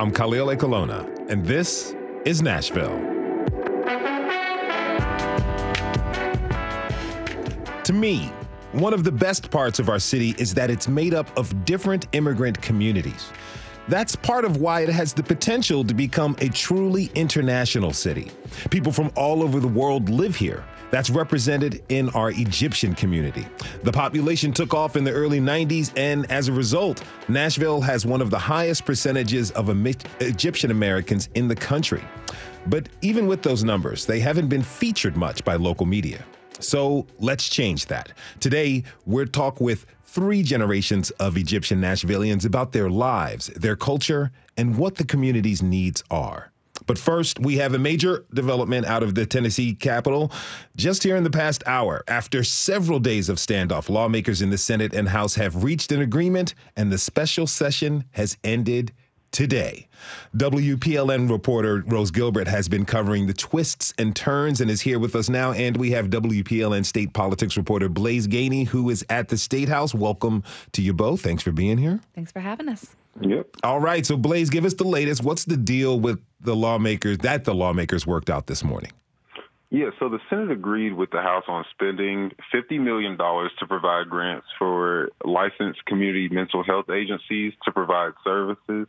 I'm Khalil Ekulona, and this is Nashville. To me, one of the best parts of our city is that it's made up of different immigrant communities. That's part of why it has the potential to become a truly international city. People from all over the world live here. That's represented in our Egyptian community. The population took off in the early 90s, and as a result, Nashville has one of the highest percentages of Egyptian Americans in the country. But even with those numbers, they haven't been featured much by local media. So let's change that. Today, we're talk with three generations of Egyptian Nashvillians about their lives, their culture, and what the community's needs are. But first, we have a major development out of the Tennessee Capitol. Just here in the past hour, after several days of standoff, lawmakers in the Senate and House have reached an agreement, and the special session has ended today. WPLN reporter Rose Gilbert has been covering the twists and turns and is here with us now. And we have WPLN state politics reporter Blaise Gainey, who is at the State House. Welcome to you both. Thanks for being here. Thanks for having us. Yep. All right. So, Blaise, give us the latest. What's the deal with the lawmakers that the lawmakers worked out this morning? Yeah, so the Senate agreed with the House on spending $50 million to provide grants for licensed community mental health agencies to provide services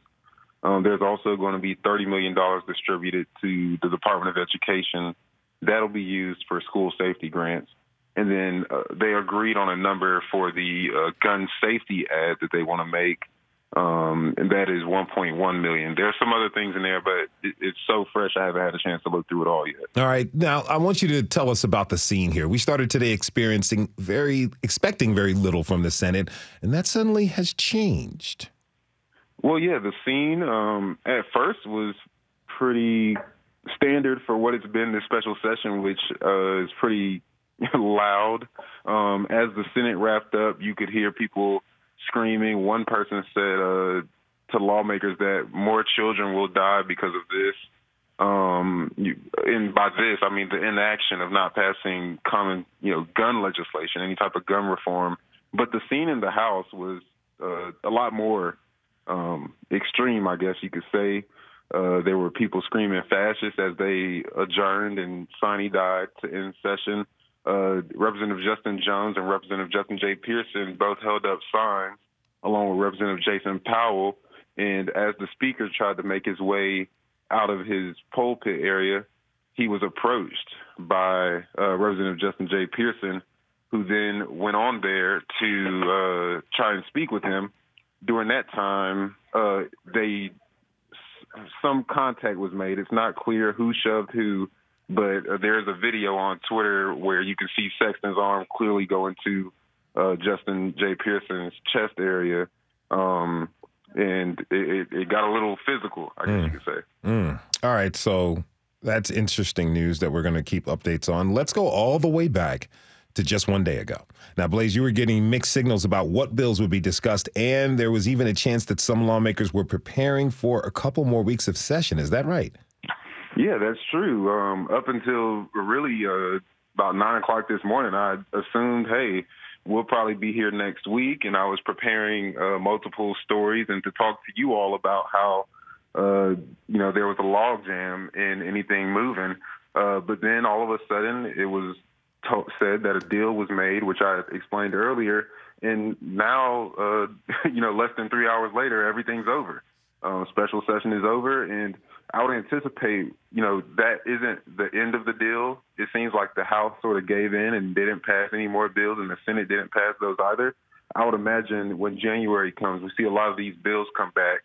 um, there's also going to be $30 million distributed to the Department of Education. That'll be used for school safety grants. And then uh, they agreed on a number for the uh, gun safety ad that they want to make. Um, and that is 1.1 million. There's some other things in there, but it, it's so fresh I haven't had a chance to look through it all yet. All right, now I want you to tell us about the scene here. We started today experiencing very, expecting very little from the Senate, and that suddenly has changed. Well, yeah, the scene um, at first was pretty standard for what it's been this special session, which uh, is pretty loud. Um, as the Senate wrapped up, you could hear people screaming. One person said uh, to lawmakers that more children will die because of this. Um, you, and by this, I mean the inaction of not passing common, you know, gun legislation, any type of gun reform. But the scene in the House was uh, a lot more um, extreme, I guess you could say. Uh, there were people screaming fascist as they adjourned and sine died end session. Uh, Representative Justin Jones and Representative Justin J. Pearson both held up signs along with Representative Jason Powell. And as the speaker tried to make his way out of his pulpit area, he was approached by uh, Representative Justin J. Pearson, who then went on there to uh, try and speak with him during that time, uh, they some contact was made. It's not clear who shoved who, but uh, there's a video on Twitter where you can see Sexton's arm clearly go into uh, Justin J. Pearson's chest area, um, and it, it, got a little physical. I guess mm. you could say. Mm. All right, so that's interesting news that we're going to keep updates on. Let's go all the way back to just one day ago. Now, Blaise, you were getting mixed signals about what bills would be discussed, and there was even a chance that some lawmakers were preparing for a couple more weeks of session. Is that right? Yeah, that's true. Um, up until really uh, about nine o'clock this morning, I assumed, hey, we'll probably be here next week, and I was preparing uh, multiple stories and to talk to you all about how, uh, you know, there was a logjam in anything moving. Uh, but then all of a sudden, it was to- said that a deal was made, which I explained earlier, and now, uh, you know, less than three hours later, everything's over. Um, special session is over, and I would anticipate, you know, that isn't the end of the deal. It seems like the House sort of gave in and didn't pass any more bills, and the Senate didn't pass those either. I would imagine when January comes, we see a lot of these bills come back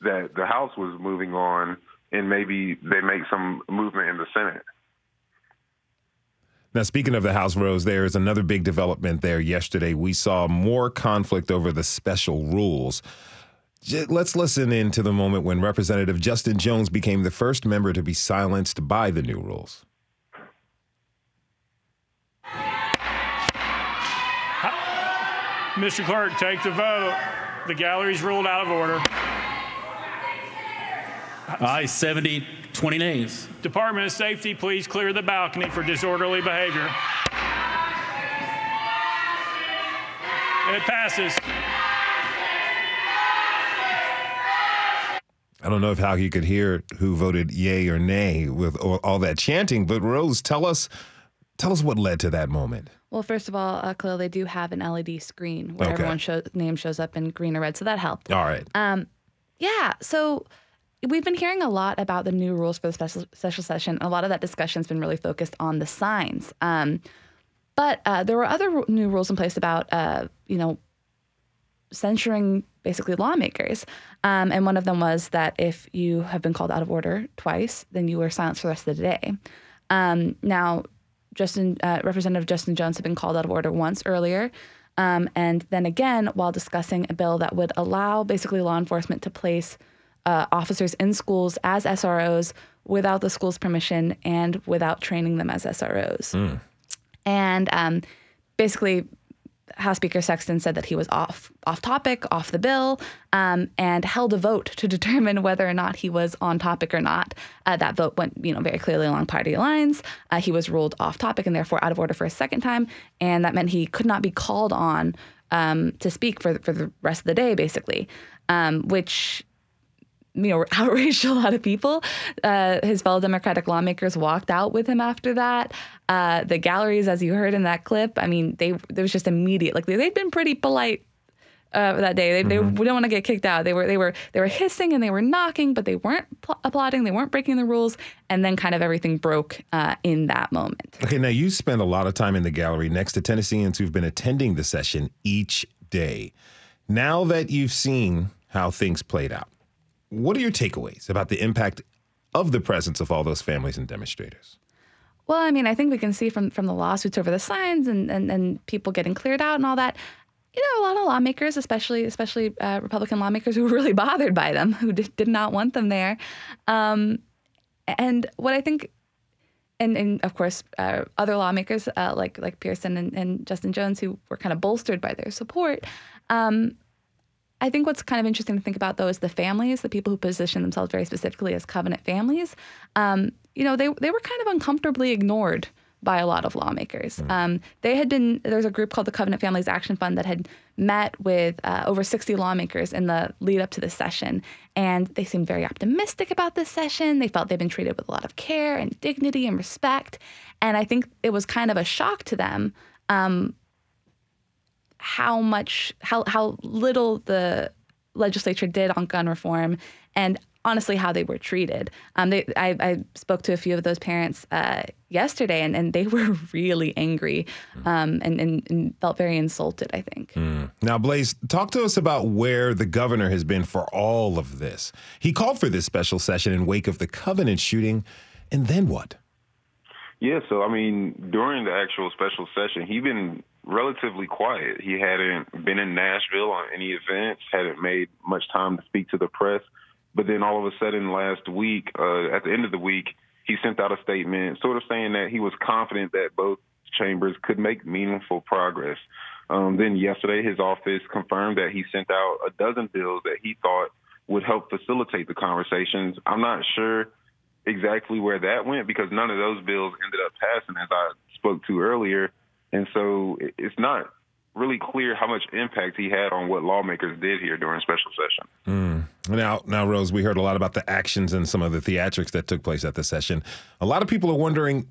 that the House was moving on, and maybe they make some movement in the Senate. Now, speaking of the House Rose, there is another big development there yesterday. We saw more conflict over the special rules. Let's listen in to the moment when Representative Justin Jones became the first member to be silenced by the new rules. Mr. Clerk, take the vote. The gallery's ruled out of order. Aye, 70, 20 nays. Department of Safety, please clear the balcony for disorderly behavior. It passes. I don't know if how you could hear who voted yay or nay with all, all that chanting, but Rose, tell us, tell us what led to that moment. Well, first of all, uh, Khalil, they do have an LED screen where Okay. everyone's show, name shows up in green or red, so that helped. All right. Um, yeah, so we've been hearing a lot about the new rules for the special special session. A lot of that discussion has been really focused on the signs. Um, but uh, there were other new rules in place about, uh, you know, censuring basically lawmakers. Um, and one of them was that if you have been called out of order twice, then you were silenced for the rest of the day. Um, now, Justin, uh, Representative Justin Jones had been called out of order once earlier. Um, and then again, while discussing a bill that would allow basically law enforcement to place uh, officers in schools as SROs without the school's permission and without training them as SROs. And um, basically, House Speaker Sexton said that he was off off topic, off the bill, um, and held a vote to determine whether or not he was on topic or not. Uh, that vote went, you know, very clearly along party lines. Uh, he was ruled off topic and therefore out of order for a second time, and that meant he could not be called on um, to speak for for the rest of the day, basically, um, which you know, outraged a lot of people. Uh, his fellow Democratic lawmakers walked out with him after that. Uh, the galleries, as you heard in that clip, I mean, they there was just immediate. Like they, they'd been pretty polite uh, that day. They, they didn't want to get kicked out. They were they were they were hissing and they were knocking, but they weren't pl- applauding. They weren't breaking the rules. And then kind of everything broke uh, in that moment. Okay, now you spend a lot of time in the gallery next to Tennesseans who've been attending the session each day. Now that you've seen how things played out, what are your takeaways about the impact of the presence of all those families and demonstrators? Well, I mean, I think we can see from from the lawsuits over the signs and and, and people getting cleared out and all that. You know, a lot of lawmakers, especially especially uh, Republican lawmakers, who were really bothered by them, who did, did not want them there. Um, and what I think, and, and of course, uh, other lawmakers uh, like like Pearson and, and Justin Jones, who were kind of bolstered by their support. Um, I think what's kind of interesting to think about though is the families, the people who position themselves very specifically as covenant families. Um, you know, they they were kind of uncomfortably ignored by a lot of lawmakers. Um, they had been there's a group called the Covenant Families Action Fund that had met with uh, over 60 lawmakers in the lead up to this session, and they seemed very optimistic about this session. They felt they'd been treated with a lot of care and dignity and respect, and I think it was kind of a shock to them um, how much how how little the legislature did on gun reform and honestly how they were treated um, they, I, I spoke to a few of those parents uh, yesterday and, and they were really angry um, and, and, and felt very insulted i think Now, Blaise, talk to us about where the governor has been for all of this. He called for this special session in wake of the Covenant shooting, and then what? Yeah, so I mean, during the actual special session, he been relatively quiet. He hadn't been in Nashville on any events, hadn't made much time to speak to the press. But then all of a sudden, last week, uh, at the end of the week, he sent out a statement, sort of saying that he was confident that both chambers could make meaningful progress. Um, then yesterday, his office confirmed that he sent out a dozen bills that he thought would help facilitate the conversations. I'm not sure exactly where that went because none of those bills ended up passing, as I spoke to earlier. And so it's not really clear how much impact he had on what lawmakers did here during special session. Now, now, Rose, we heard a lot about the actions and some of the theatrics that took place at the session. A lot of people are wondering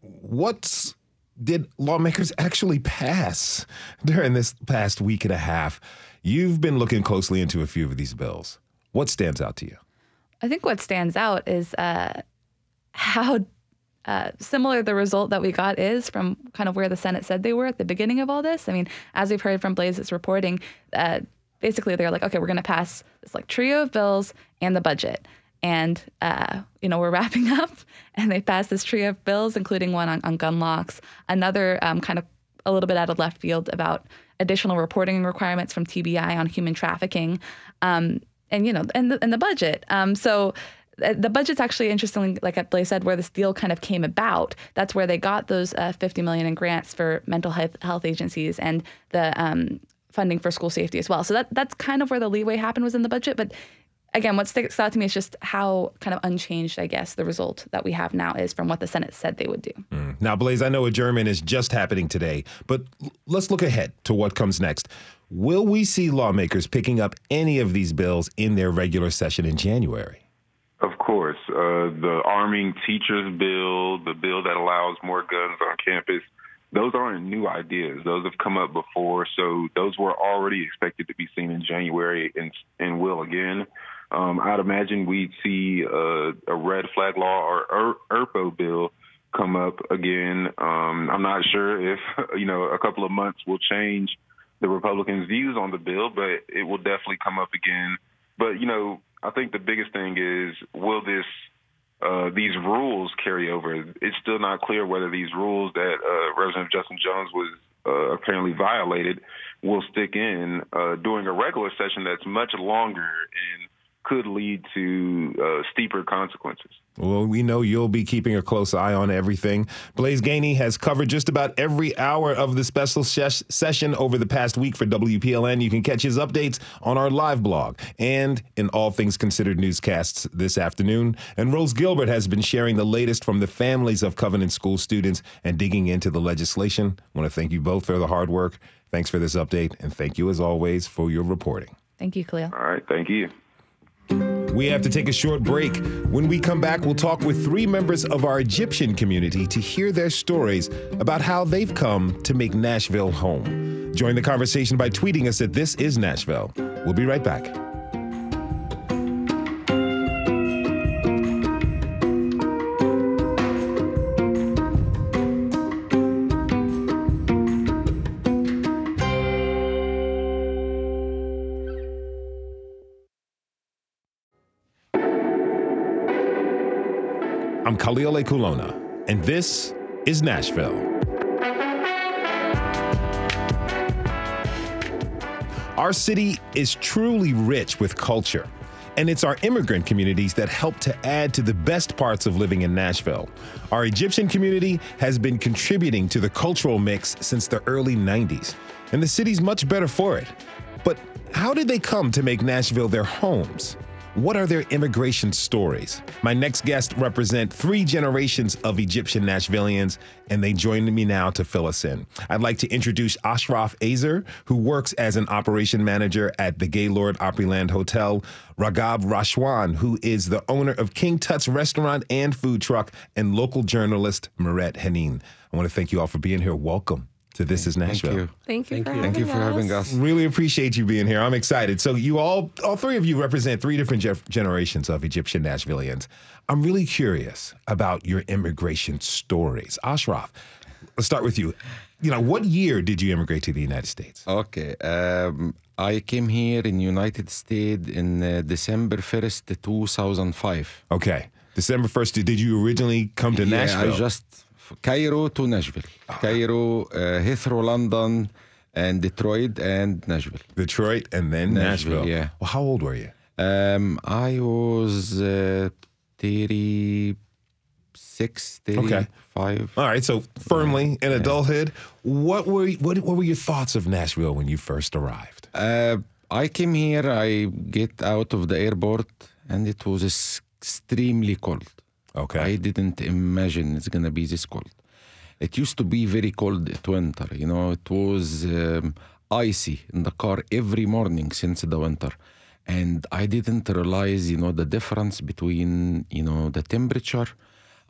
what did lawmakers actually pass during this past week and a half? You've been looking closely into a few of these bills. What stands out to you? I think what stands out is uh, how uh, similar the result that we got is from kind of where the Senate said they were at the beginning of all this. I mean, as we've heard from Blaise's reporting, uh, basically they're like, okay, we're going to pass this like trio of bills and the budget. And, uh, you know, we're wrapping up and they passed this trio of bills, including one on, on gun locks, another um, kind of a little bit out of left field about additional reporting requirements from TBI on human trafficking. Um, and you know, and the, and the budget. Um, so the budget's actually interesting, like Blaise said, where this deal kind of came about. That's where they got those uh, 50 million in grants for mental health, health agencies and the um, funding for school safety as well. So that that's kind of where the leeway happened was in the budget. But again, what sticks out to me is just how kind of unchanged, I guess, the result that we have now is from what the Senate said they would do. Now, Blaze, I know adjournment is just happening today, but let's look ahead to what comes next. Will we see lawmakers picking up any of these bills in their regular session in January? Of course. Uh, the arming teachers bill, the bill that allows more guns on campus, those aren't new ideas. Those have come up before, so those were already expected to be seen in January and, and will again. Um, I'd imagine we'd see uh, a red flag law or ERPO bill come up again. Um, I'm not sure if, you know, a couple of months will change the Republicans' views on the bill, but it will definitely come up again. But, you know, I think the biggest thing is will this uh, these rules carry over? It's still not clear whether these rules that uh, Representative Justin Jones was uh, apparently violated will stick in uh, during a regular session that's much longer and could lead to uh, steeper consequences. Well, we know you'll be keeping a close eye on everything. Blaise Gainey has covered just about every hour of the special ses- session over the past week for WPLN. You can catch his updates on our live blog and in All Things Considered newscasts this afternoon. And Rose Gilbert has been sharing the latest from the families of Covenant School students and digging into the legislation. I want to thank you both for the hard work. Thanks for this update, and thank you as always for your reporting. Thank you, Khalil. All right, thank you. We have to take a short break. When we come back, we'll talk with three members of our Egyptian community to hear their stories about how they've come to make Nashville home. Join the conversation by tweeting us at This Is Nashville. We'll be right back. Khalil Ekulona, and this is Nashville. Our city is truly rich with culture, and it's our immigrant communities that help to add to the best parts of living in Nashville. Our Egyptian community has been contributing to the cultural mix since the early 90s, and the city's much better for it. But how did they come to make Nashville their homes? What are their immigration stories? My next guests represent three generations of Egyptian Nashvillians, and they join me now to fill us in. I'd like to introduce Ashraf Azer, who works as an operation manager at the Gaylord Opryland Hotel, Ragab Rashwan, who is the owner of King Tut's restaurant and food truck, and local journalist Mirette Henin. I want to thank you all for being here. Welcome to This Is Nashville. Thank you. Thank you Thank for you. having Thank you for us. having us. Really appreciate you being here. I'm excited. So you all, all three of you represent three different ge- generations of Egyptian Nashvillians. I'm really curious about your immigration stories. Ashraf, let's start with you. You know, what year did you immigrate to the United States? Okay. Um, I came here in United States in uh, December 1st, 2005. Okay. December 1st, did you originally come to yeah, Nashville? I just Cairo to Nashville. Cairo, uh, Heathrow, London, and Detroit and Nashville. Detroit and then Nashville. Nashville, yeah. Well, how old were you? Um, I was uh, 36, 35. All right, so firmly in adulthood. What were what, what were your thoughts of Nashville when you first arrived? Uh, I came here, I get out of the airport, and it was extremely cold. Okay. I didn't imagine it's gonna be this cold. It used to be very cold at winter. You know, it was um, icy in the car every morning since the winter, and I didn't realize, you know, the difference between you know the temperature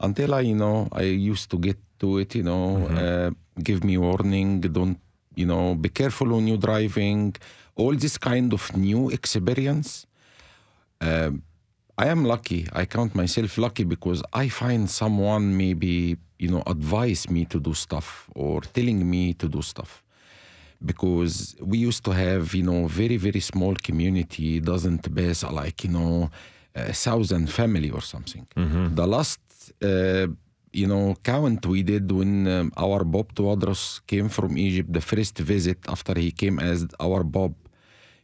until I, you know, I used to get to it. You know, uh, give me warning. Don't, you know, be careful when you're driving. All this kind of new experience. I am lucky. I count myself lucky because I find someone maybe, you know, advise me to do stuff or telling me to do stuff. Because we used to have, you know, very, very small community, doesn't base like, you know, a thousand family or something. The last, uh, you know, count we did when um, our Bob Tawadros came from Egypt, the first visit after he came as our Bob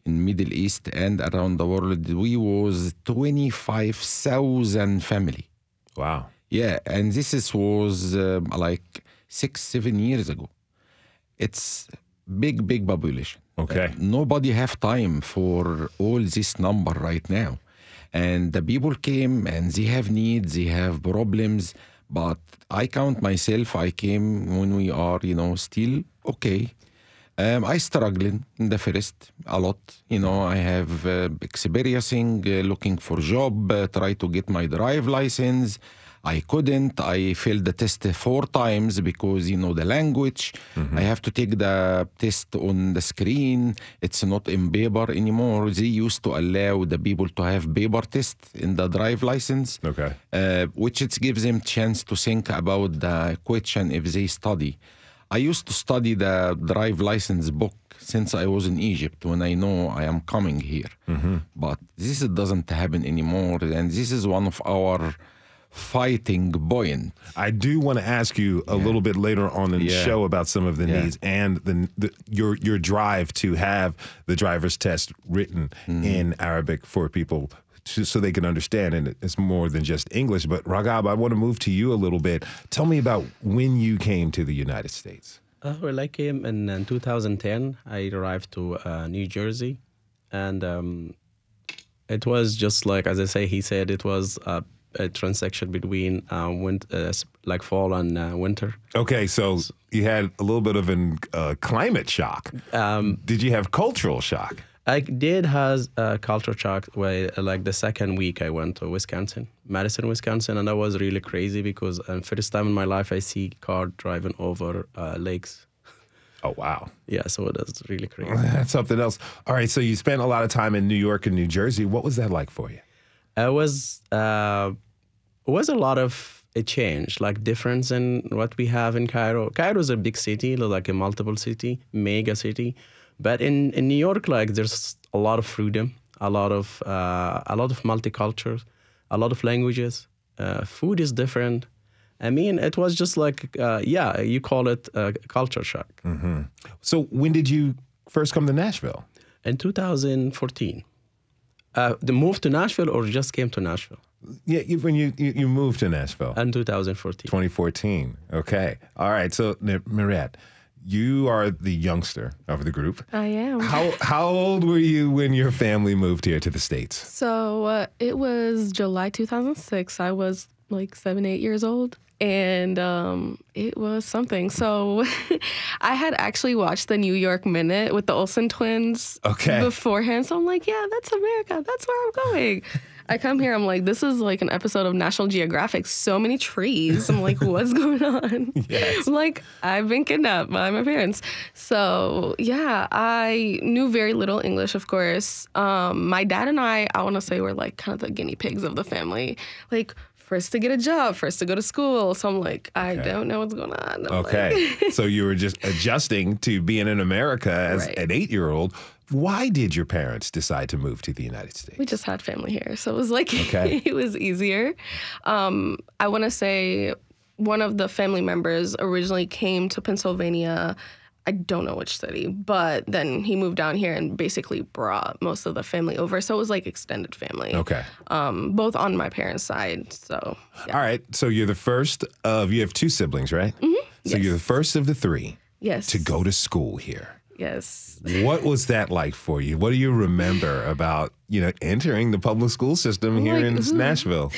in Middle East and around the world, we was 25,000 family. Wow. Yeah, and this is, was um, like six, seven years ago. It's big, big population. Okay. Uh, nobody have time for all this number right now. And the people came and they have needs, they have problems. But I count myself, I came when we are, you know, still okay. Um, I struggling in the first a lot. You know, I have uh, experiencing, uh, looking for job, uh, try to get my drive license. I couldn't. I failed the test four times because you know the language. I have to take the test on the screen. It's not in paper anymore. They used to allow the people to have paper test in the drive license Okay. uh, which it gives them chance to think about the question if they study. I used to study the drive license book since I was in Egypt when I know I am coming here. But this doesn't happen anymore, and this is one of our fighting point. I do want to ask you a little bit later on in the Yeah. show about some of the Yeah. needs and the, the your your drive to have the driver's test written Mm-hmm. in Arabic for people to, so they can understand and it's more than just English. But Ragab, I want to move to you a little bit. Tell me about when you came to the United States. Uh, well, I came in, in 2010. I arrived to uh, New Jersey, and um, it was just like, as I say, he said it was a, a transaction between uh, win- uh, like fall and uh, winter. Okay, so you had a little bit of an uh, climate shock. Um, Did you have cultural shock? I did has a culture shock where like the second week I went to Wisconsin, Madison, Wisconsin, and that was really crazy because uh, first time in my life I see car driving over uh, lakes. Oh wow. Yeah, so it was really crazy. That's something else. All right, so you spent a lot of time in New York and New Jersey. What was that like for you? It was uh, it was a lot of a change, like difference in what we have in Cairo. Cairo is a big city, like a multiple city, mega city, but in, in New York, like there's a lot of freedom, a lot of uh, a lot of multicultural, a lot of languages. Uh, food is different. I mean, it was just like uh, yeah, you call it a culture shock. So when did you first come to Nashville? In 2014, uh, the move to Nashville or just came to Nashville Yeah, you, when you, you you moved to Nashville, in 2014. 2014. Okay, all right. So Mirette, you are the youngster of the group. I am. How how old were you when your family moved here to the states? So uh, it was July 2006. I was like seven, eight years old. And um, it was something. So I had actually watched the New York Minute with the Olsen twins Okay. beforehand. So I'm like, yeah, that's America. That's where I'm going. I come here, I'm like, this is like an episode of National Geographic. So many trees. I'm like, what's going on? Yes. Like, I've been kidnapped by my parents. So yeah, I knew very little English, of course. Um, my dad and I, I want to say, were like kind of the guinea pigs of the family. Like first to get a job, first to go to school. So I'm like, I don't know what's going on. I'm Okay, like- so you were just adjusting to being in America as Right. an eight year old. Why did your parents decide to move to the United States? we just had family here, so it was like Okay. it was easier. Um, I want to say one of the family members originally came to Pennsylvania. I don't know which city, but then he moved down here and basically brought most of the family over. So it was like extended family, Okay. um, both on my parents' side. So yeah. All right. So you're the first of you have two siblings, right? Mm-hmm. So you're the first of the three yes, to go to school here. Yes. What was that like for you? What do you remember about, you know, entering the public school system here like, in ooh. Nashville?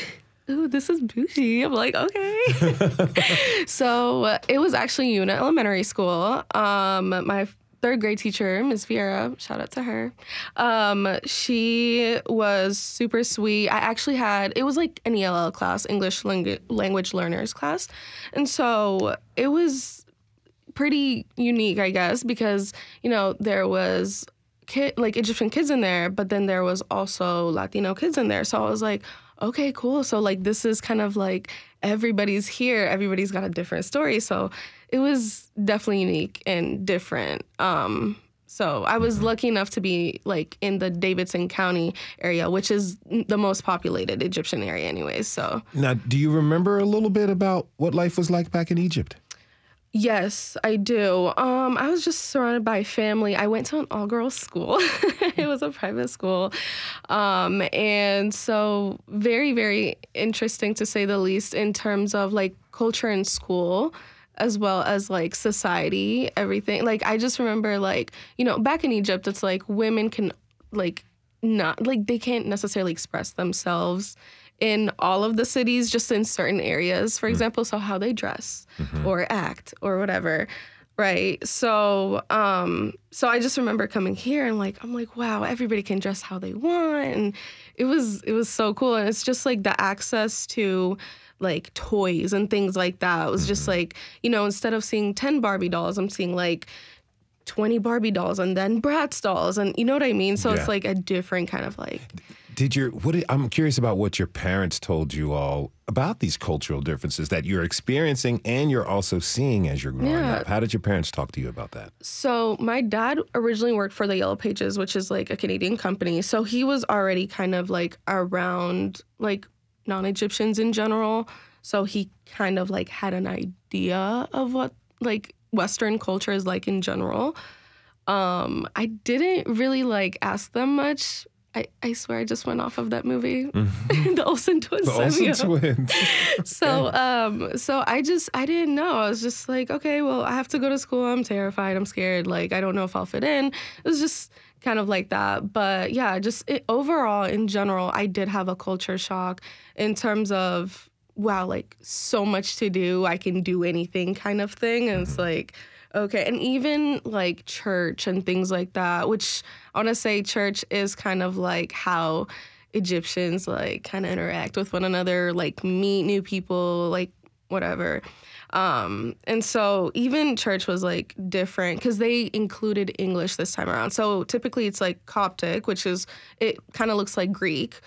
ooh, this is bougie. I'm like, okay. so uh, it was actually Una Elementary School. Um, my third grade teacher, Ms. Vieira, shout out to her. Um, she was super sweet. I actually had, it was like an ELL class, English Language Learners class. And so it was pretty unique, I guess, because, you know, there was kid like Egyptian kids in there, but then there was also Latino kids in there. So I was like, okay, cool. So like this is kind of like everybody's here, everybody's got a different story. So it was definitely unique and different. Um so I was lucky enough to be like in the Davidson County area, which is the most populated Egyptian area anyways. So Now, do you remember a little bit about what life was like back in Egypt? Yes, I do. Um, I was just surrounded by family. I went to an all girls school. it was a private school. Um, and so very, very interesting to say the least in terms of like culture in school as well as like society, everything. Like I just remember like, you know, back in Egypt it's like women can like not like they can't necessarily express themselves in all of the cities, just in certain areas, for mm. example, so how they dress mm-hmm. or act or whatever. right? So um so i just remember coming here and like i'm like wow everybody can dress how they want. And it was it was so cool. And it's just like the access to like toys and things like that it was just mm-hmm. like you know instead of seeing 10 barbie dolls i'm seeing like 20 barbie dolls and then bratz dolls. And you know what i mean? So Yeah. it's like a different kind of like Did your what? Did, I'm curious about what your parents told you all about these cultural differences that you're experiencing and you're also seeing as you're growing Yeah. up. How did your parents talk to you about that? So my dad originally worked for the Yellow Pages, which is like a Canadian company. So he was already kind of like around like non-Egyptians in general. So he kind of like had an idea of what like Western culture is like in general. Um, I didn't really like ask them much. I, I swear I just went off of that movie, the Olsen twins. The Olsen twins. So um so I just I didn't know. I was just like, okay, well, I have to go to school. I'm terrified. I'm scared. Like I don't know if I'll fit in. It was just kind of like that. But yeah, just it, overall in general, I did have a culture shock in terms of wow, like so much to do. I can do anything kind of thing. And it's like Okay, and even like church and things like that, which I want to say church is kind of like how Egyptians like kind of interact with one another, like meet new people, like whatever. Um, and so even church was like different because they included English this time around. So typically it's like Coptic, which is it kind of looks like Greek.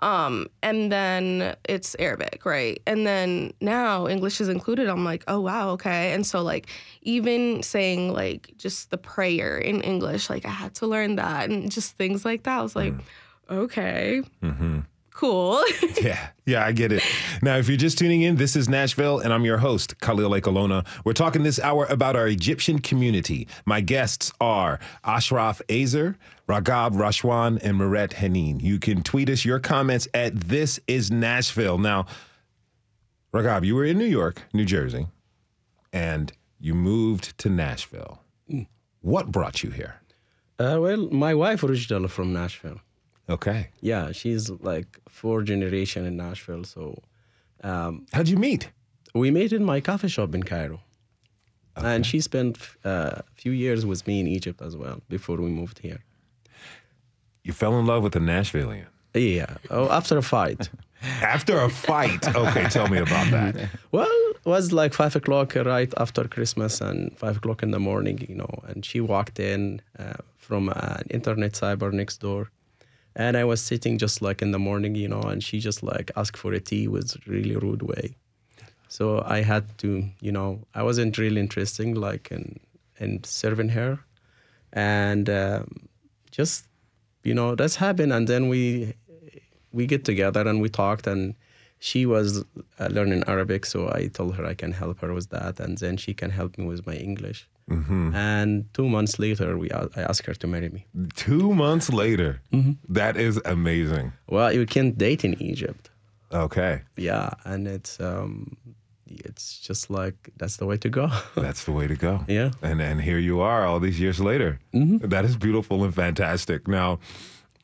Um, and then it's Arabic, right? And then now English is included. I'm like, oh wow, okay. And so like even saying like just the prayer in English, like I had to learn that and just things like that. I was like, okay, cool. Yeah, yeah, I get it. Now, if you're just tuning in, this is Nashville, and I'm your host, Khalil Ekulona. We're talking this hour about our Egyptian community. My guests are Ashraf Azer, Ragab Rashwan, and Mirette Henin. You can tweet us your comments at This Is Nashville. Now, Ragab, you were in New York, New Jersey, and you moved to Nashville. What brought you here? Uh, well, my wife originally from Nashville. Okay. Yeah, she's like four generation in Nashville. So um, How'd you meet? we met in my coffee shop in Cairo. And she spent uh, a few years with me in Egypt as well before we moved here. You fell in love with a Nashvilleian. Yeah. Oh, after a fight. After a fight. Okay, tell me about that. well, it was like five o'clock right after Christmas and five o'clock in the morning, you know. And she walked in uh, from an internet cyber next door. And I was sitting just like in the morning, you know, and she just like asked for a tea with really rude way. So I had to, you know, I wasn't really interesting like in in serving her, and um, just, you know, that's happened. And then we we get together and we talked, and she was uh, learning Arabic, so I told her I can help her with that, and then she can help me with my English. Mm-hmm. And two months later, we I asked her to marry me. Two months later. Mm-hmm. That is amazing. Well, you can't date in Egypt. Okay. Yeah, and it's um, it's just like that's the way to go. That's the way to go. Yeah. And and here you are all these years later. Mm-hmm. That is beautiful and fantastic. Now,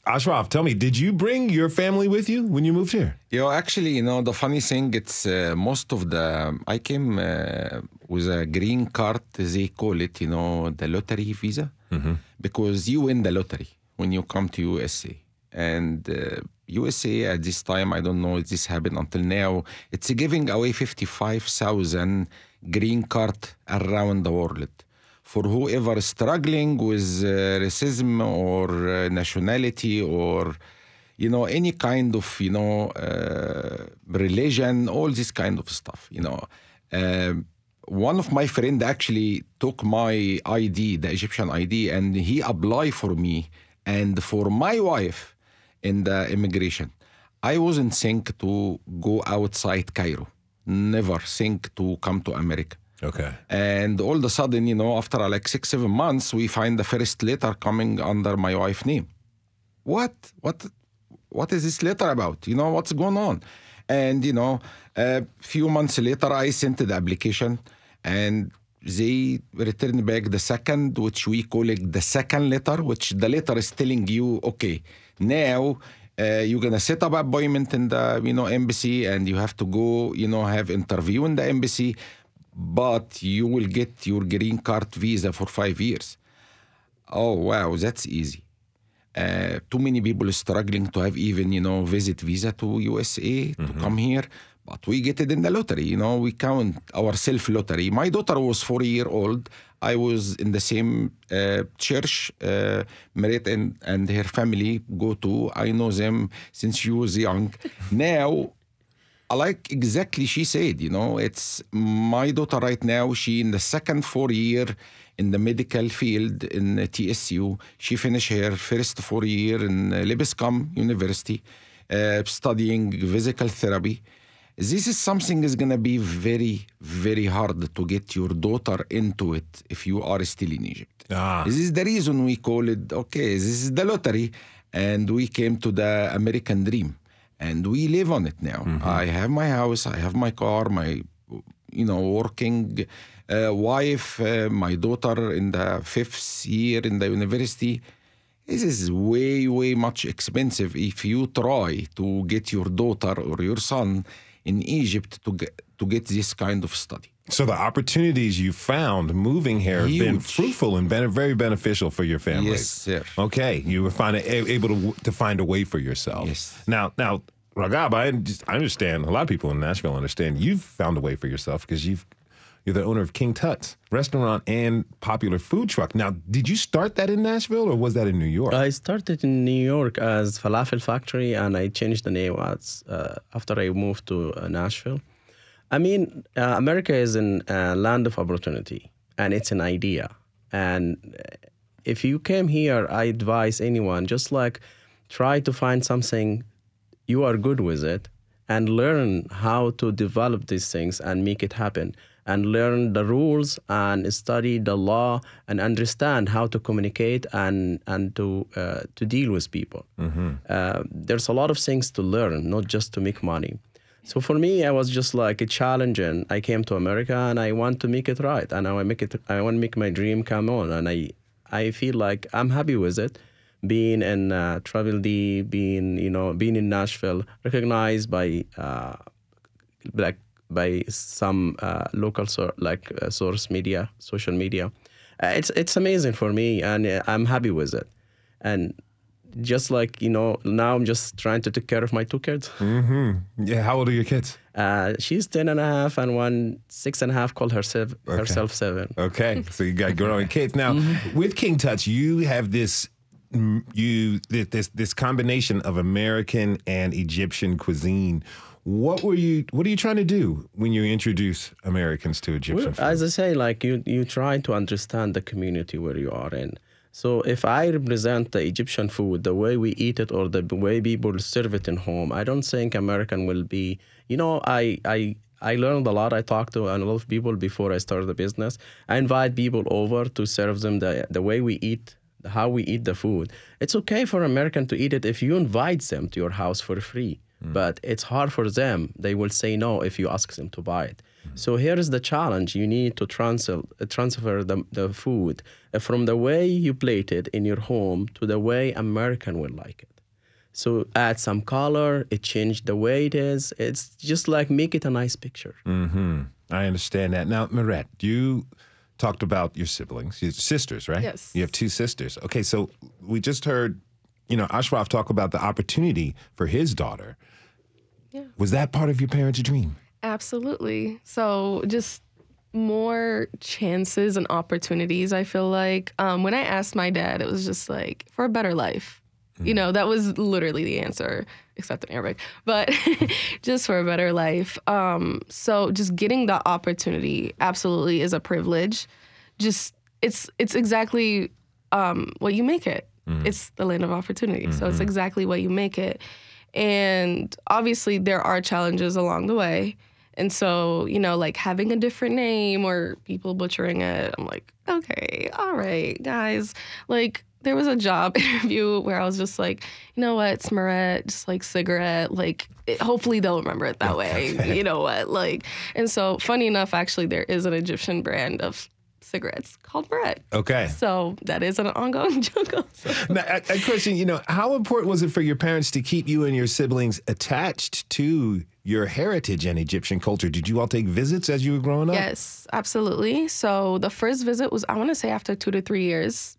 Ashraf, tell me, did you bring your family with you when you moved here? Yo, actually, you know, the funny thing, it's uh, most of the. I came uh, with a green card, they call it, you know, the lottery visa, because you win the lottery when you come to USA. And uh, USA at this time, I don't know if this happened until now, it's giving away 55,000 green card around the world for whoever is struggling with uh, racism or uh, nationality or you know any kind of you know uh, religion all this kind of stuff you know. Um one of my friend actually took my id the egyptian id and he applied for me and for my wife in the immigration. I wasn't think to go outside cairo. Never think to come to america Okay. and all of a sudden, you know, after like six, seven months, we find the first letter coming under my wife's name. What? What? What is this letter about? You know, what's going on? And you know, a few months later, I sent the application, and they returned back the second, which we call it the second letter, which the letter is telling you, okay, now uh, you're gonna set up appointment in the you know embassy, and you have to go, you know, have interview in the embassy but you will get your green card visa for five years. Oh wow, that's easy. Uh, too many people struggling to have even you know visit visa to USA to come here, but we get it in the lottery. You know, we count our self lottery. My daughter was four year old. I was in the same uh, church. Uh, Mirette and and her family go to. I know them since she was young. now like exactly she said you know it's my daughter right now she in the second four year in the medical field in tsu she finished her first four year in uh, Lipscomb university uh, studying physical therapy. This is something is going to be very very hard to get your daughter into it if you are still in egypt. Ah. this is the reason we call it okay this is the lottery and we came to the american dream and we live on it now. I have my house, I have my car, my you know working uh, wife, uh, my daughter in the fifth year in the university. This is way way much expensive if you try to get your daughter or your son in Egypt to get to get this kind of study. So the opportunities you found moving here have been fruitful and been very beneficial for your family. Yes, sir. Okay, you were find, able to to find a way for yourself. Yes. Now, now, Ragab, I, just, I understand. A lot of people in Nashville understand you've found a way for yourself because you've you're the owner of King Tut's restaurant and popular food truck. Now, did you start that in Nashville or was that in New York? I started in New York as Falafel Factory, and I changed the name as, uh, after I moved to uh, Nashville. I mean, uh, America is a uh, land of opportunity, and it's an idea. And uh, if you came here, I advise anyone just like try to find something you are good with it and learn how to develop these things and make it happen. And learn the rules and study the law and understand how to communicate and and to uh, to deal with people. Uh, there's a lot of things to learn not just to make money so for me i was just like a challenge and i came to america and i want to make it right and i make it i want to make my dream come on and i i feel like i'm happy with it being in uh, Travel D, being you know being in Nashville, recognized by uh, like by some uh, local sor- like uh, source media, social media. Uh, it's it's amazing for me, and uh, I'm happy with it. And just like you know, now I'm just trying to take care of my two kids. Mhm. yeah. How old are your kids? Uh, she's ten and a half and a half, and one six and a half called herself herself seven. Okay, so you got growing kids now. With King Tut's, you have this mm, you this this combination of American and Egyptian cuisine. What were you? What are you trying to do when you introduce Americans to Egyptian Well, food? as I say, like you, you try to understand the community where you are in. So if I represent the Egyptian food, the way we eat it, or the way people serve it in home, I don't think American will be. You know, I I I learned a lot. I talked to a lot of people before I started the business. I invite people over to serve them the the way we eat, how we eat the food. It's okay for American to eat it if you invite them to your house for free. Mm. But it's hard for them. They will say no if you ask them to buy it. So here is the challenge. You need to transfer, uh, transfer the, the food uh, from the way you plate it in your home to the way American will like it. So add some color, it changed the way it is. It's just like make it a nice picture. hmm I understand that. Now, Mirette, you talked about your siblings, your sisters, right? Yes. You have two sisters. Okay, so we just heard, you know, Ashraf talk about the opportunity for his daughter. Yeah. Was that part of your parents' dream? Absolutely. So just more chances and opportunities. I feel like um, when I asked my dad, it was just like for a better life. You know, that was literally the answer, except in Arabic, but just for a better life. Um, so just getting that opportunity absolutely is a privilege. Just it's it's exactly um, what you make it. It's the land of opportunity. So it's exactly what you make it. And obviously, there are challenges along the way. And so, you know, like having a different name or people butchering it, I'm like, okay, all right, guys. Like, there was a job interview where I was just like, you know what, Smarette, just like cigarette, like, it, hopefully they'll remember it that way. You know what? Like, and so, funny enough, actually, there is an Egyptian brand of cigarettes called bread. Okay. So that is an ongoing joke. also. Now, a, a question, you know, how important was it for your parents to keep you and your siblings attached to your heritage and Egyptian culture? Did you all take visits as you were growing up? Yes, absolutely. So the first visit was, I want to say, after two to three years.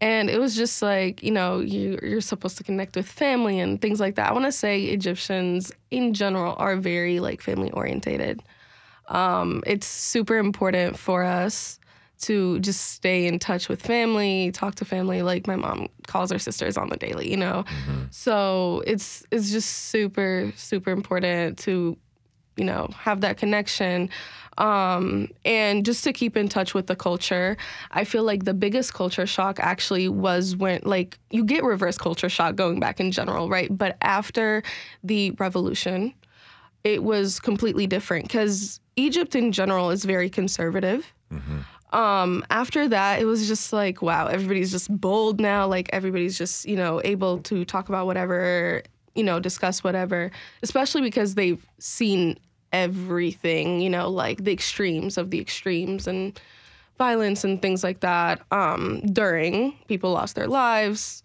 And it was just like, you know, you, you're supposed to connect with family and things like that. I want to say Egyptians in general are very like family orientated. Um, it's super important for us to just stay in touch with family, talk to family. Like my mom calls her sisters on the daily, you know. So it's it's just super super important to you know have that connection. Um, and just to keep in touch with the culture i feel like the biggest culture shock actually was when like you get reverse culture shock going back in general right? But after the revolution it was completely different because egypt in general is very conservative um, after that, it was just like, wow, everybody's just bold now. Like everybody's just, you know, able to talk about whatever, you know, discuss whatever, especially because they've seen everything, you know, like the extremes of the extremes and violence and things like that um, during people lost their lives.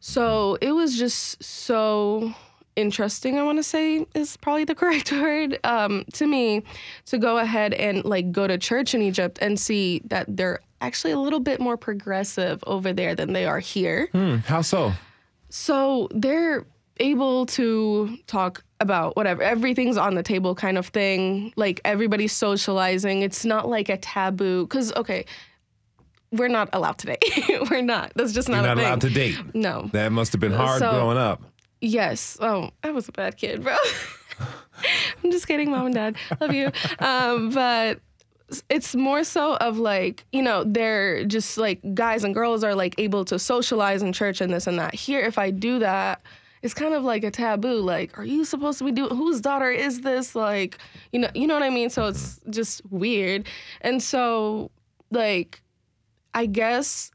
So it was just so interesting, I want to say is probably the correct word um, to me to go ahead and like go to church in Egypt and see that they're actually a little bit more progressive over there than they are here. Hmm, how so? So they're able to talk about whatever everything's on the table kind of thing like everybody's socializing it's not like a taboo because okay we're not allowed to date we're not that's just not You're not allowed to date. no That must have been hard So- growing up. Yes. Oh, I was a bad kid, bro. I'm just kidding, mom and dad. Love you. Um, but it's more so of like, you know, they're just like guys and girls are like able to socialize in church and this and that. Here, if I do that, it's kind of like a taboo. Like, are you supposed to be doing whose daughter is this? Like, you know, you know what I mean? So it's just weird. And so like I guess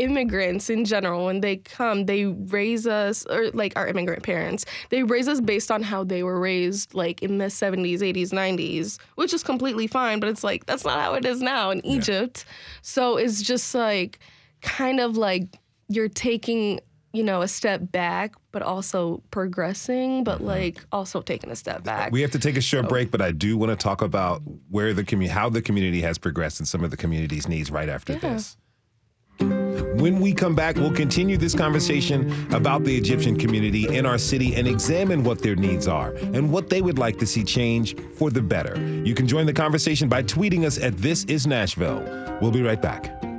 immigrants in general when they come they raise us or like our immigrant parents they raise us based on how they were raised like in the 70s 80s 90s which is completely fine but it's like that's not how it is now in egypt. So it's just like kind of like you're taking you know a step back but also progressing but mm-hmm. like also taking a step back. We have to take a short break, but I do want to talk about where the community, how the community has progressed and some of the community's needs right after this. When we come back, we'll continue this conversation about the Egyptian community in our city and examine what their needs are and what they would like to see change for the better. You can join the conversation by tweeting us at This Is Nashville. We'll be right back.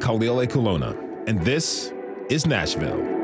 Khalil Ekulona, and this is Nashville.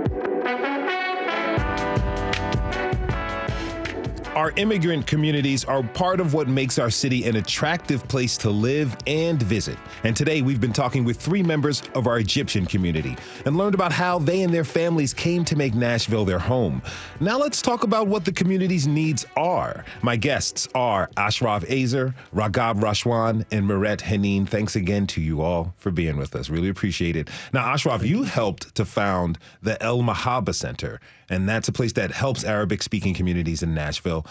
Our immigrant communities are part of what makes our city an attractive place to live and visit. And today we've been talking with three members of our Egyptian community and learned about how they and their families came to make Nashville their home. Now let's talk about what the community's needs are. My guests are Ashraf Azer, Ragab Rashwan, and Mirette Henin. Thanks again to you all for being with us. Really appreciate it. Now, Ashraf, you helped to found the El Mahaba Center, and that's a place that helps Arabic speaking communities in Nashville.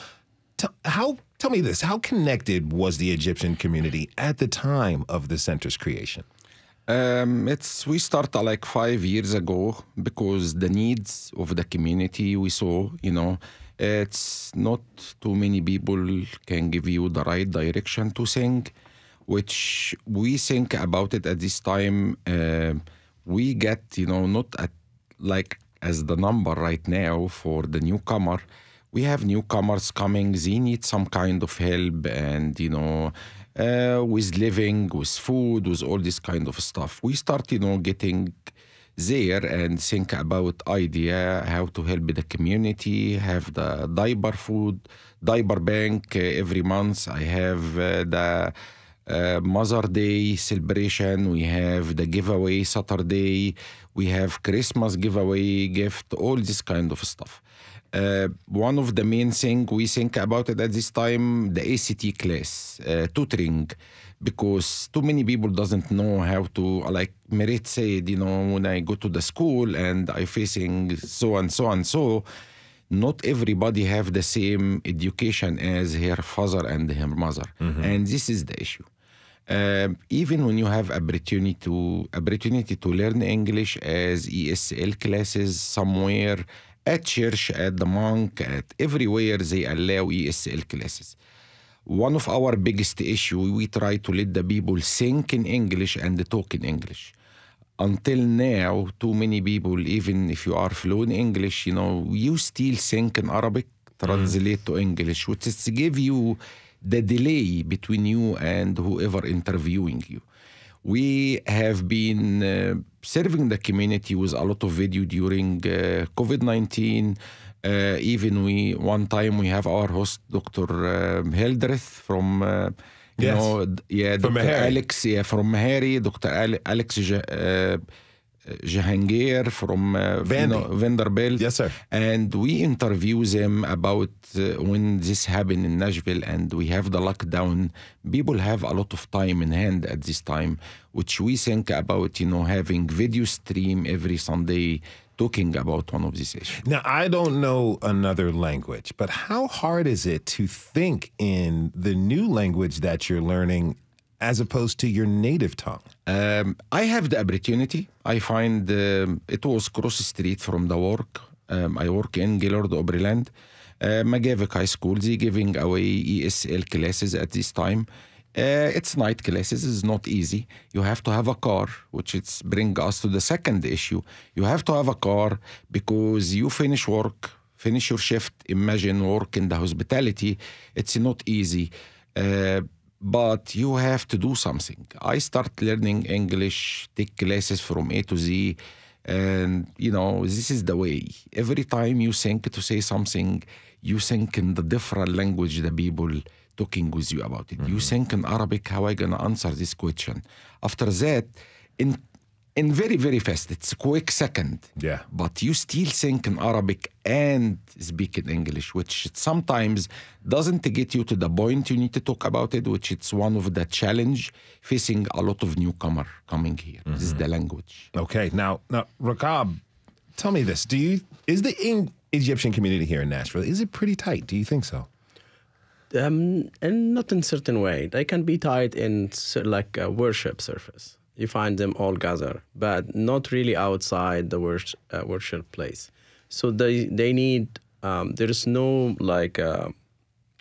How, tell me this how connected was the Egyptian community at the time of the center's creation? Um, it's we started like five years ago because the needs of the community we saw, you know, it's not too many people can give you the right direction to sing, which we think about it at this time. Uh, we get, you know, not at like as the number right now for the newcomer. We have newcomers coming. They need some kind of help, and you know, uh, with living, with food, with all this kind of stuff. We start, you know, getting there and think about idea how to help the community. Have the diaper food, diaper bank uh, every month. I have uh, the uh, Mother Day celebration. We have the giveaway Saturday. We have Christmas giveaway gift. All this kind of stuff. Uh, one of the main thing we think about it at this time, the ACT class, uh, tutoring, because too many people doesn't know how to, like Mirette said, you know, when I go to the school and I facing so and so and so, not everybody have the same education as her father and her mother, and this is the issue. Um, even when you have opportunity to opportunity to learn English as ESL classes somewhere at church, at the monk, at everywhere they allow ESL classes. One of our biggest issue, we try to let the people think in English and talk in English. Until now, too many people, even if you are fluent in English, you know, you still think in Arabic, translate to English, which is to give you the delay between you and whoever interviewing you. We have been uh, serving the community with a lot of video during uh, COVID 19. Uh, even we one time we have our host Dr. Um, Hildreth from uh, you Yes. know yeah From Dr. Meharry. Alex yeah from Meharry Dr. Ale- Alex uh, Jahangir from uh, Vanderbilt. Yes, sir. and we interview them about uh, when this happened in Nashville and we have the lockdown. People have a lot of time in hand at this time which we think about you know having video stream every Sunday talking about one of these issues. Now, I don't know another language, but how hard is it to think in the new language that you're learning as opposed to your native tongue? Um, I have the opportunity. I find um, it was cross street from the work. Um, I work in Gaylord Opryland, uh, McGavock High School. They giving away ESL classes at this time. Uh, it's night classes. It's not easy. You have to have a car, which it's bring us to the second issue. You have to have a car because you finish work, finish your shift. Imagine work in the hospitality. It's not easy. Uh, but you have to do something. I start learning English, take classes from A to Z, and you know this is the way. Every time you think to say something, you think in the different language the people talking with you about it. You mm-hmm. think in Arabic how I gonna answer this question. After that, in in very very fast, it's a quick second. Yeah. But you still think in Arabic and speak in English, which sometimes doesn't get you to the point you need to talk about it, which it's one of the challenge facing a lot of newcomer coming here. This is the language. Okay, now, now, Ragab, tell me this: Do you is the in- Egyptian community here in Nashville is it pretty tight? Do you think so? Um, and not in certain way. They can be tied in like a worship service. You find them all gather, but not really outside the worship, uh, worship place. So they they need. Um, there is no like uh,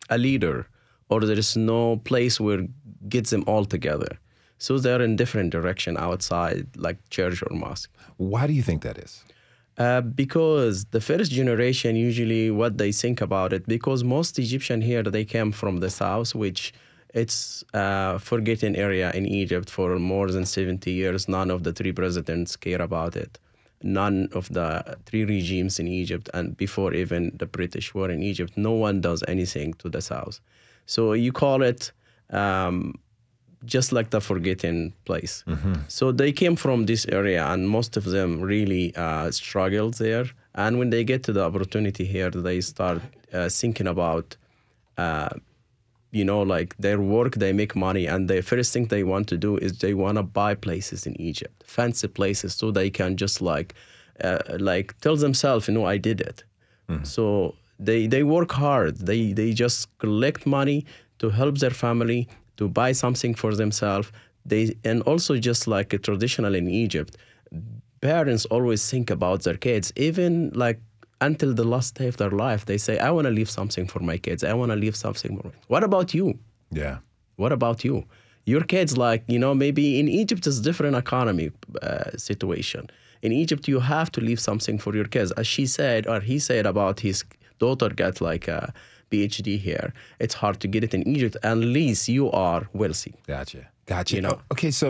a leader, or there is no place where gets them all together. So they're in different direction outside, like church or mosque. Why do you think that is? Uh, because the first generation usually what they think about it because most Egyptian here they came from the south which it's a forgotten area in Egypt for more than 70 years none of the three presidents care about it none of the three regimes in Egypt and before even the British were in Egypt no one does anything to the south so you call it um, just like the forgotten place. So they came from this area, and most of them really uh, struggled there. And when they get to the opportunity here, they start uh, thinking about, uh, you know, like their work, they make money, and the first thing they want to do is they want to buy places in Egypt, fancy places, so they can just like, uh, like tell themselves, you know, I did it. So they they work hard. They they just collect money to help their family to buy something for themselves. They and also just like a traditional in Egypt, parents always think about their kids, even like until the last day of their life. They say, "I want to leave something for my kids. I want to leave something." For what about you? Yeah. What about you? Your kids, like, you know, maybe in Egypt is different economy uh, situation. In Egypt, you have to leave something for your kids. As she said, or he said about his daughter got like a PhD here. It's hard to get it in Egypt unless you are wealthy. Gotcha. Gotcha. You know. Okay, so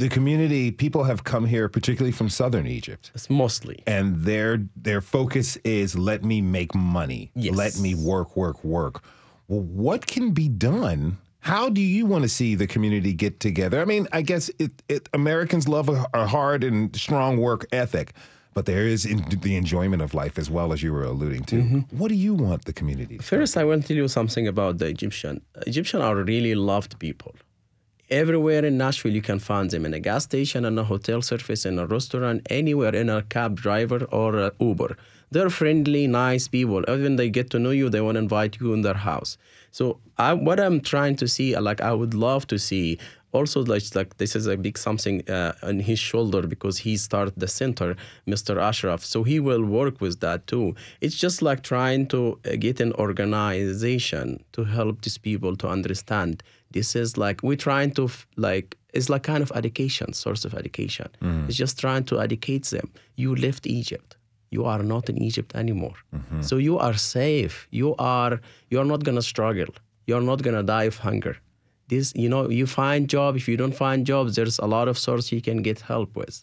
the community people have come here, particularly from southern Egypt, It's mostly. and their their focus is let me make money. Yes. Let me work, work, work. Well, what can be done? How do you want to see the community get together? I mean, I guess it, it Americans love a, a hard and strong work ethic, but there is in the enjoyment of life as well as you were alluding to. Mm-hmm. What do you want the community? to First, I want to tell you something about the Egyptian. Egyptian are really loved people. Everywhere in Nashville, you can find them in a gas station, in a hotel service, in a restaurant, anywhere, in a cab driver or a Uber. They're friendly, nice people. Even they get to know you, they want to invite you in their house. So, I, what I'm trying to see, like, I would love to see also like, like this is a big something uh, on his shoulder because he started the center mr ashraf. So he will work with that too. It's just like trying to uh, get an organization to help these people to understand. This is like we're trying to f- like it's like kind of education source of education. It's just trying to educate them. You left egypt. You are not in egypt anymore. So you are safe. You are you are not gonna struggle. You're not gonna die of hunger this you know you find job if you don't find jobs there's a lot of source you can get help with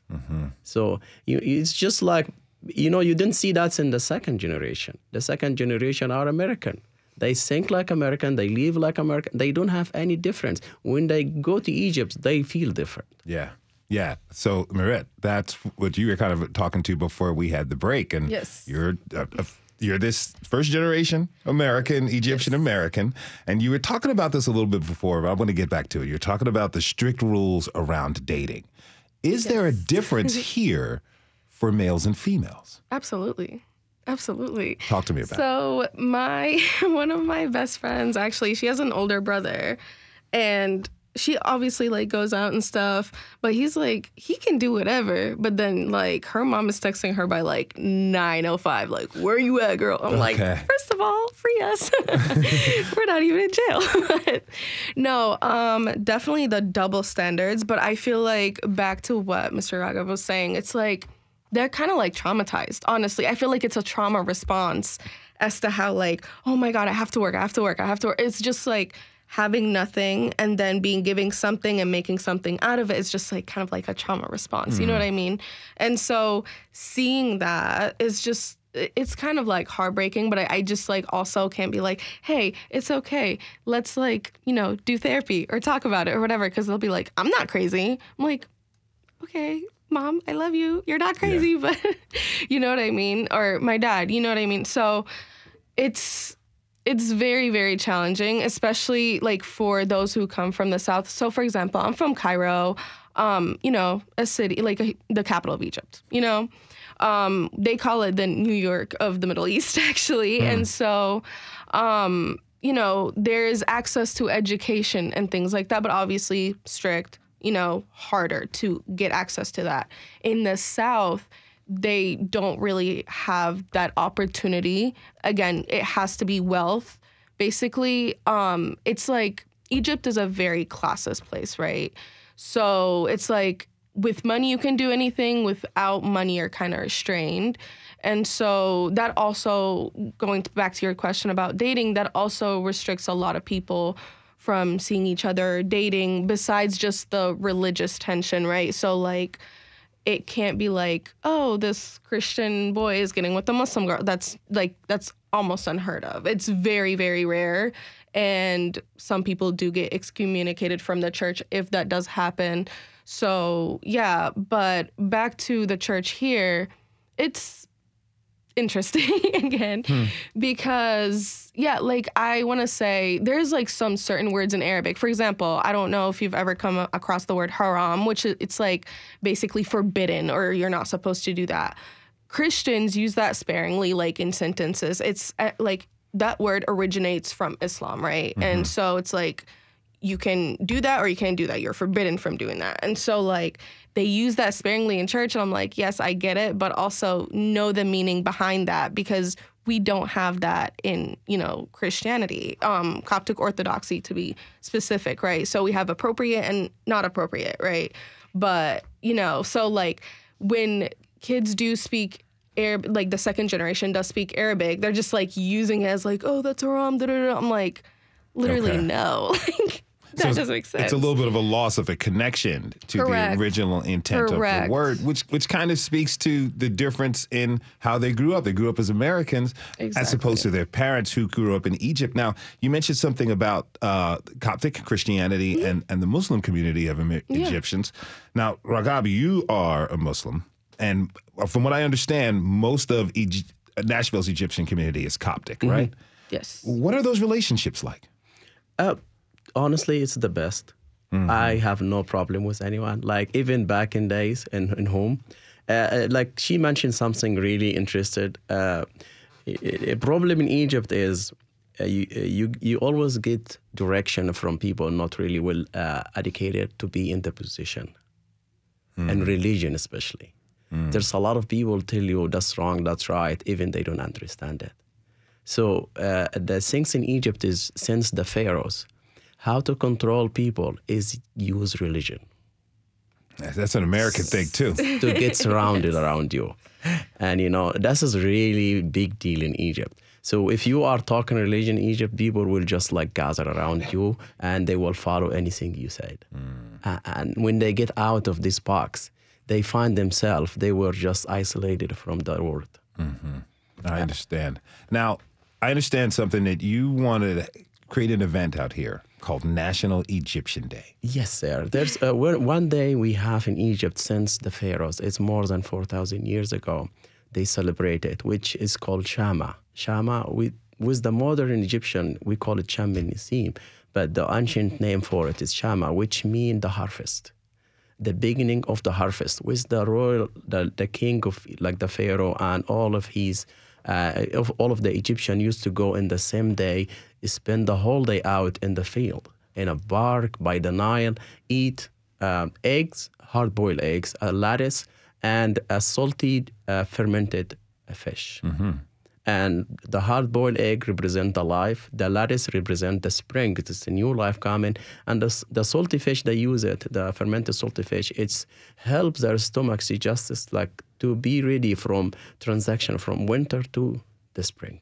so you, it's just like you know you didn't see that in the second generation the second generation are american they think like american they live like american they don't have any difference when they go to egypt they feel different Yeah. Yeah. So, Mirette, that's what you were kind of talking to before we had the break. And Yes. you're uh, uh, you're this first generation American, Egyptian American, and you were talking about this a little bit before, but I want to get back to it. You're talking about the strict rules around dating. Is there a difference here for males and females? Absolutely. Absolutely. Talk to me about it. So my one of my best friends actually, she has an older brother and she obviously like goes out and stuff, but he's like he can do whatever. But then like her mom is texting her by like 9:05 like where are you at girl? I'm like first of all, free us. We're not even in jail. But no, um definitely the double standards, but I feel like back to what Mr. Ragab was saying, it's like they're kind of like traumatized. Honestly, I feel like it's a trauma response as to how like, oh my god, I have to work, I have to work, I have to work. It's just like having nothing and then being giving something and making something out of it is just like kind of like a trauma response. You know what mm-hmm. I mean? And so seeing that is just it's kind of like heartbreaking, but I, I just like also can't be like, hey, it's okay. Let's like, you know, do therapy or talk about it or whatever. Cause they'll be like, I'm not crazy. I'm like, okay, mom, I love you. You're not crazy, but you know what I mean? Or my dad, you know what I mean? So it's it's very very challenging especially like for those who come from the south. So for example i'm from cairo um, you know a city like a, the capital of egypt you know? Um, they call it the new york of the middle east actually. And so um, you know there is access to education and things like that but obviously strict you know harder to get access to that. In the south they don't really have that opportunity. Again, it has to be wealth. Basically, um, it's like Egypt is a very classless place, right? So it's like with money you can do anything, without money you're kind of restrained. And so that also going back to your question about dating, that also restricts a lot of people from seeing each other dating besides just the religious tension, right? So like it can't be like, oh, this Christian boy is getting with a Muslim girl. That's like that's almost unheard of. It's very very rare, and some people do get excommunicated from the church if that does happen. So yeah, but back to the church here, it's interesting again because yeah like i want to say there's like some certain words in arabic. For example i don't know if you've ever come across the word haram which it's like basically forbidden or you're not supposed to do that. Christians use that sparingly like in sentences. It's uh, like that word originates from islam right? And so it's like you can do that or you can't do that. You're forbidden from doing that. And so like they use that sparingly in church and I'm like, yes, I get it, but also know the meaning behind that because we don't have that in, you know, Christianity, um, Coptic Orthodoxy to be specific, right? So we have appropriate and not appropriate, right? But, you know, so like when kids do speak Arab, like the second generation does speak Arabic, they're just like using it as like, oh, that's haram. Da, da, da. I'm like, literally Okay. no. Like that So it's- doesn't make sense. It's a little bit of a loss of a connection to Correct. the original intent Correct. of the word, which which kind of speaks to the difference in how they grew up. They grew up as Americans as opposed to their parents who grew up in Egypt. Now, you mentioned something about uh, Coptic Christianity Mm-hmm. and, and the Muslim community of Emi- Egyptians. Now, Ragab, you are a Muslim. and from what I understand, most of Egy- Nashville's Egyptian community is Coptic, right? Yes. What are those relationships like? Uh, honestly, it's the best. I have no problem with anyone. Like even back in days in, in home, uh, uh, like she mentioned something really interested. Uh, a a problem in Egypt is uh, you, uh, you you always get direction from people not really well uh, educated to be in the position, and religion especially. There's a lot of people tell you that's wrong, that's right, even they don't understand it. So uh, the things in Egypt is since the pharaohs, how to control people is use religion That's an American thing too. to get surrounded around you, and you know this is really big deal in Egypt. So if you are talking religion in Egypt, people will just like gather around you and they will follow anything you said. Hmm. A- And when they get out of this box, they find themselves they were just isolated from the world. Mm-hmm. I understand. Now, I understand something that you wanted to create an event out here called National Egyptian Day. Yes, sir. There's uh, one day we have in Egypt since the pharaohs. It's more than four thousand years ago. They celebrate it, which is called Shama. Shama, with with the modern Egyptian, we call it Sham but the ancient name for it is Shama, which mean the harvest, the beginning of the harvest. With the royal, the, the king of like the pharaoh and all of his. Uh, of all of the Egyptian used to go in the same day, spend the whole day out in the field in a bark by the Nile, eat um, eggs, hard boiled eggs, a lettuce, and a salty uh, fermented fish. And the hard boiled egg represent the life, the lettuce represent the spring, it is a new life coming. And the, the salty fish, they use it, the fermented salty fish, it helps their stomachs to just as like to be ready from transaction from winter to the spring.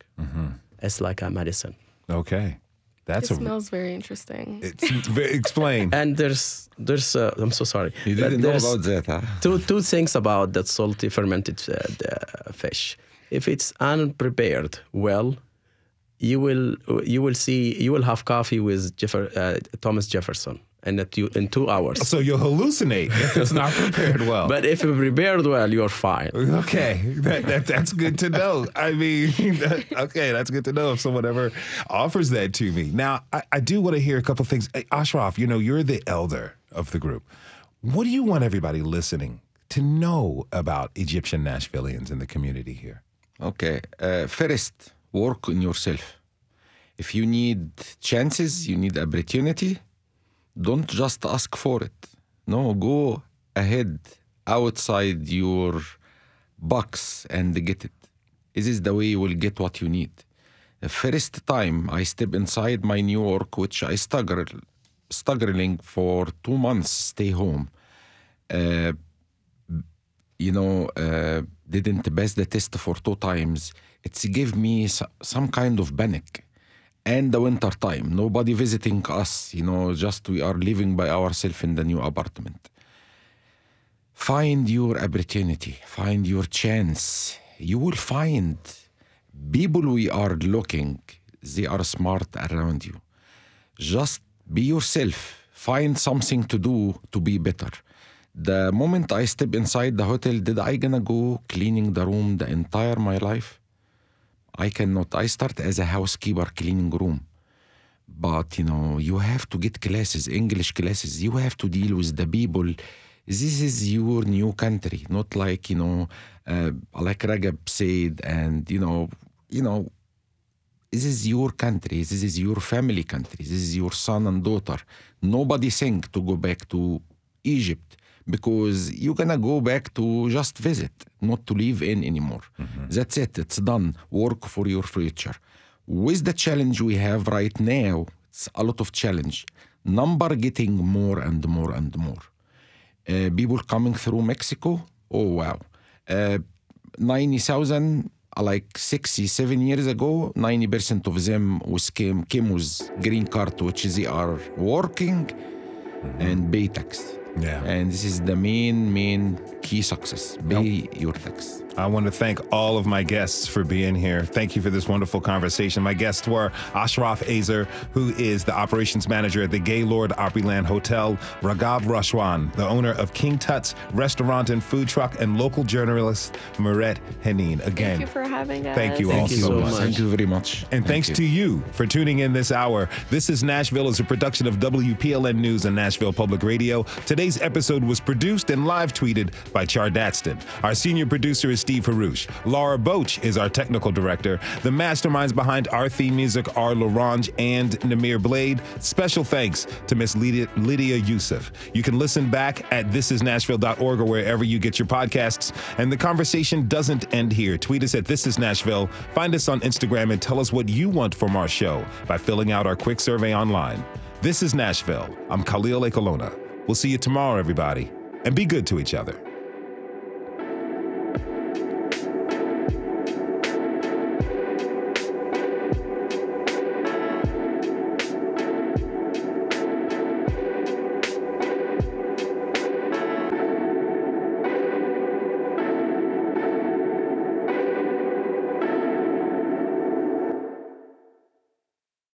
It's like a medicine. Okay. That's It a smells very interesting. it's very, explain. And there's there's uh, I'm so sorry. You didn't know about that, huh? Two two things about that salty fermented uh, the fish. If it's unprepared well, you will you will see you will have coffee with Jeffer, uh, Thomas Jefferson in a two, in two hours. so you'll hallucinate if it's not prepared well. But if you prepared well, you're fine. Okay, that, that that's good to know. I mean, that, okay, that's good to know if someone ever offers that to me. Now, I, I do want to hear a couple things. Hey, Ashraf, you know, you're the elder of the group. What do you want everybody listening to know about Egyptian Nashvillians in the community here? Okay. Uh, first, work on yourself. If you need chances, you need opportunity, don't just ask for it. No, go ahead outside your box and get it. This is the way you will get what you need. The first time I step inside my New York, which I struggle, struggling for two months, stay home. Uh, you know, uh, didn't pass the test for two times. It gave me some kind of panic. And the winter time, nobody visiting us, you know, just we are living by ourselves in the new apartment. Find your opportunity, find your chance. You will find people we are looking, they are smart around you. Just be yourself. Find something to do to be better. The moment I step inside the hotel, did I gonna go cleaning the room the entire my life? I cannot. I start as a housekeeper cleaning room. But you know, you have to get classes, English classes. You have to deal with the people. This is your new country, not like you know, uh, like Ragab said, and you know, you know, this is your country. This is your family country. This is your son and daughter. Nobody think to go back to Egypt because you're gonna go back to just visit, not to live in anymore. That's it. It's done. Work for your future. With the challenge we have right now, it's a lot of challenge. Number getting more and more and more. Uh, people coming through Mexico. Oh wow, uh, ninety thousand. Like 67 years ago, 90% of them was came, came with green card, which they are working and pay tax. Yeah. And this is the main, main key success. Pay your tax. I want to thank all of my guests for being here. Thank you for this wonderful conversation. My guests were Ashraf Azer, who is the operations manager at the Gaylord Opryland Hotel, Ragab Rashwan, the owner of King Tut's restaurant and food truck, and local journalist Mirette Henin. Again, Thank you for having us. thank you Thank all you so, so much. much. Thank you very much. And Thank thanks you. to you for tuning in this hour. This is Nashville is a production of WPLN News and Nashville Public Radio. Today's episode was produced and live tweeted by Char Daston. Our senior producer is Steve Haruch. Laura Boach is our technical director. The masterminds behind our theme music are Larange and Namir Blade. Special thanks to Miss Lydia, Lydia Youssef. You can listen back at thisisnashville.org or wherever you get your podcasts. And the conversation doesn't end here. Tweet us at This Is Nashville. Find us on Instagram and tell us what you want from our show by filling out our quick survey online. This is Nashville. I'm Khalil Ekulona. We'll see you tomorrow, everybody. And be good to each other.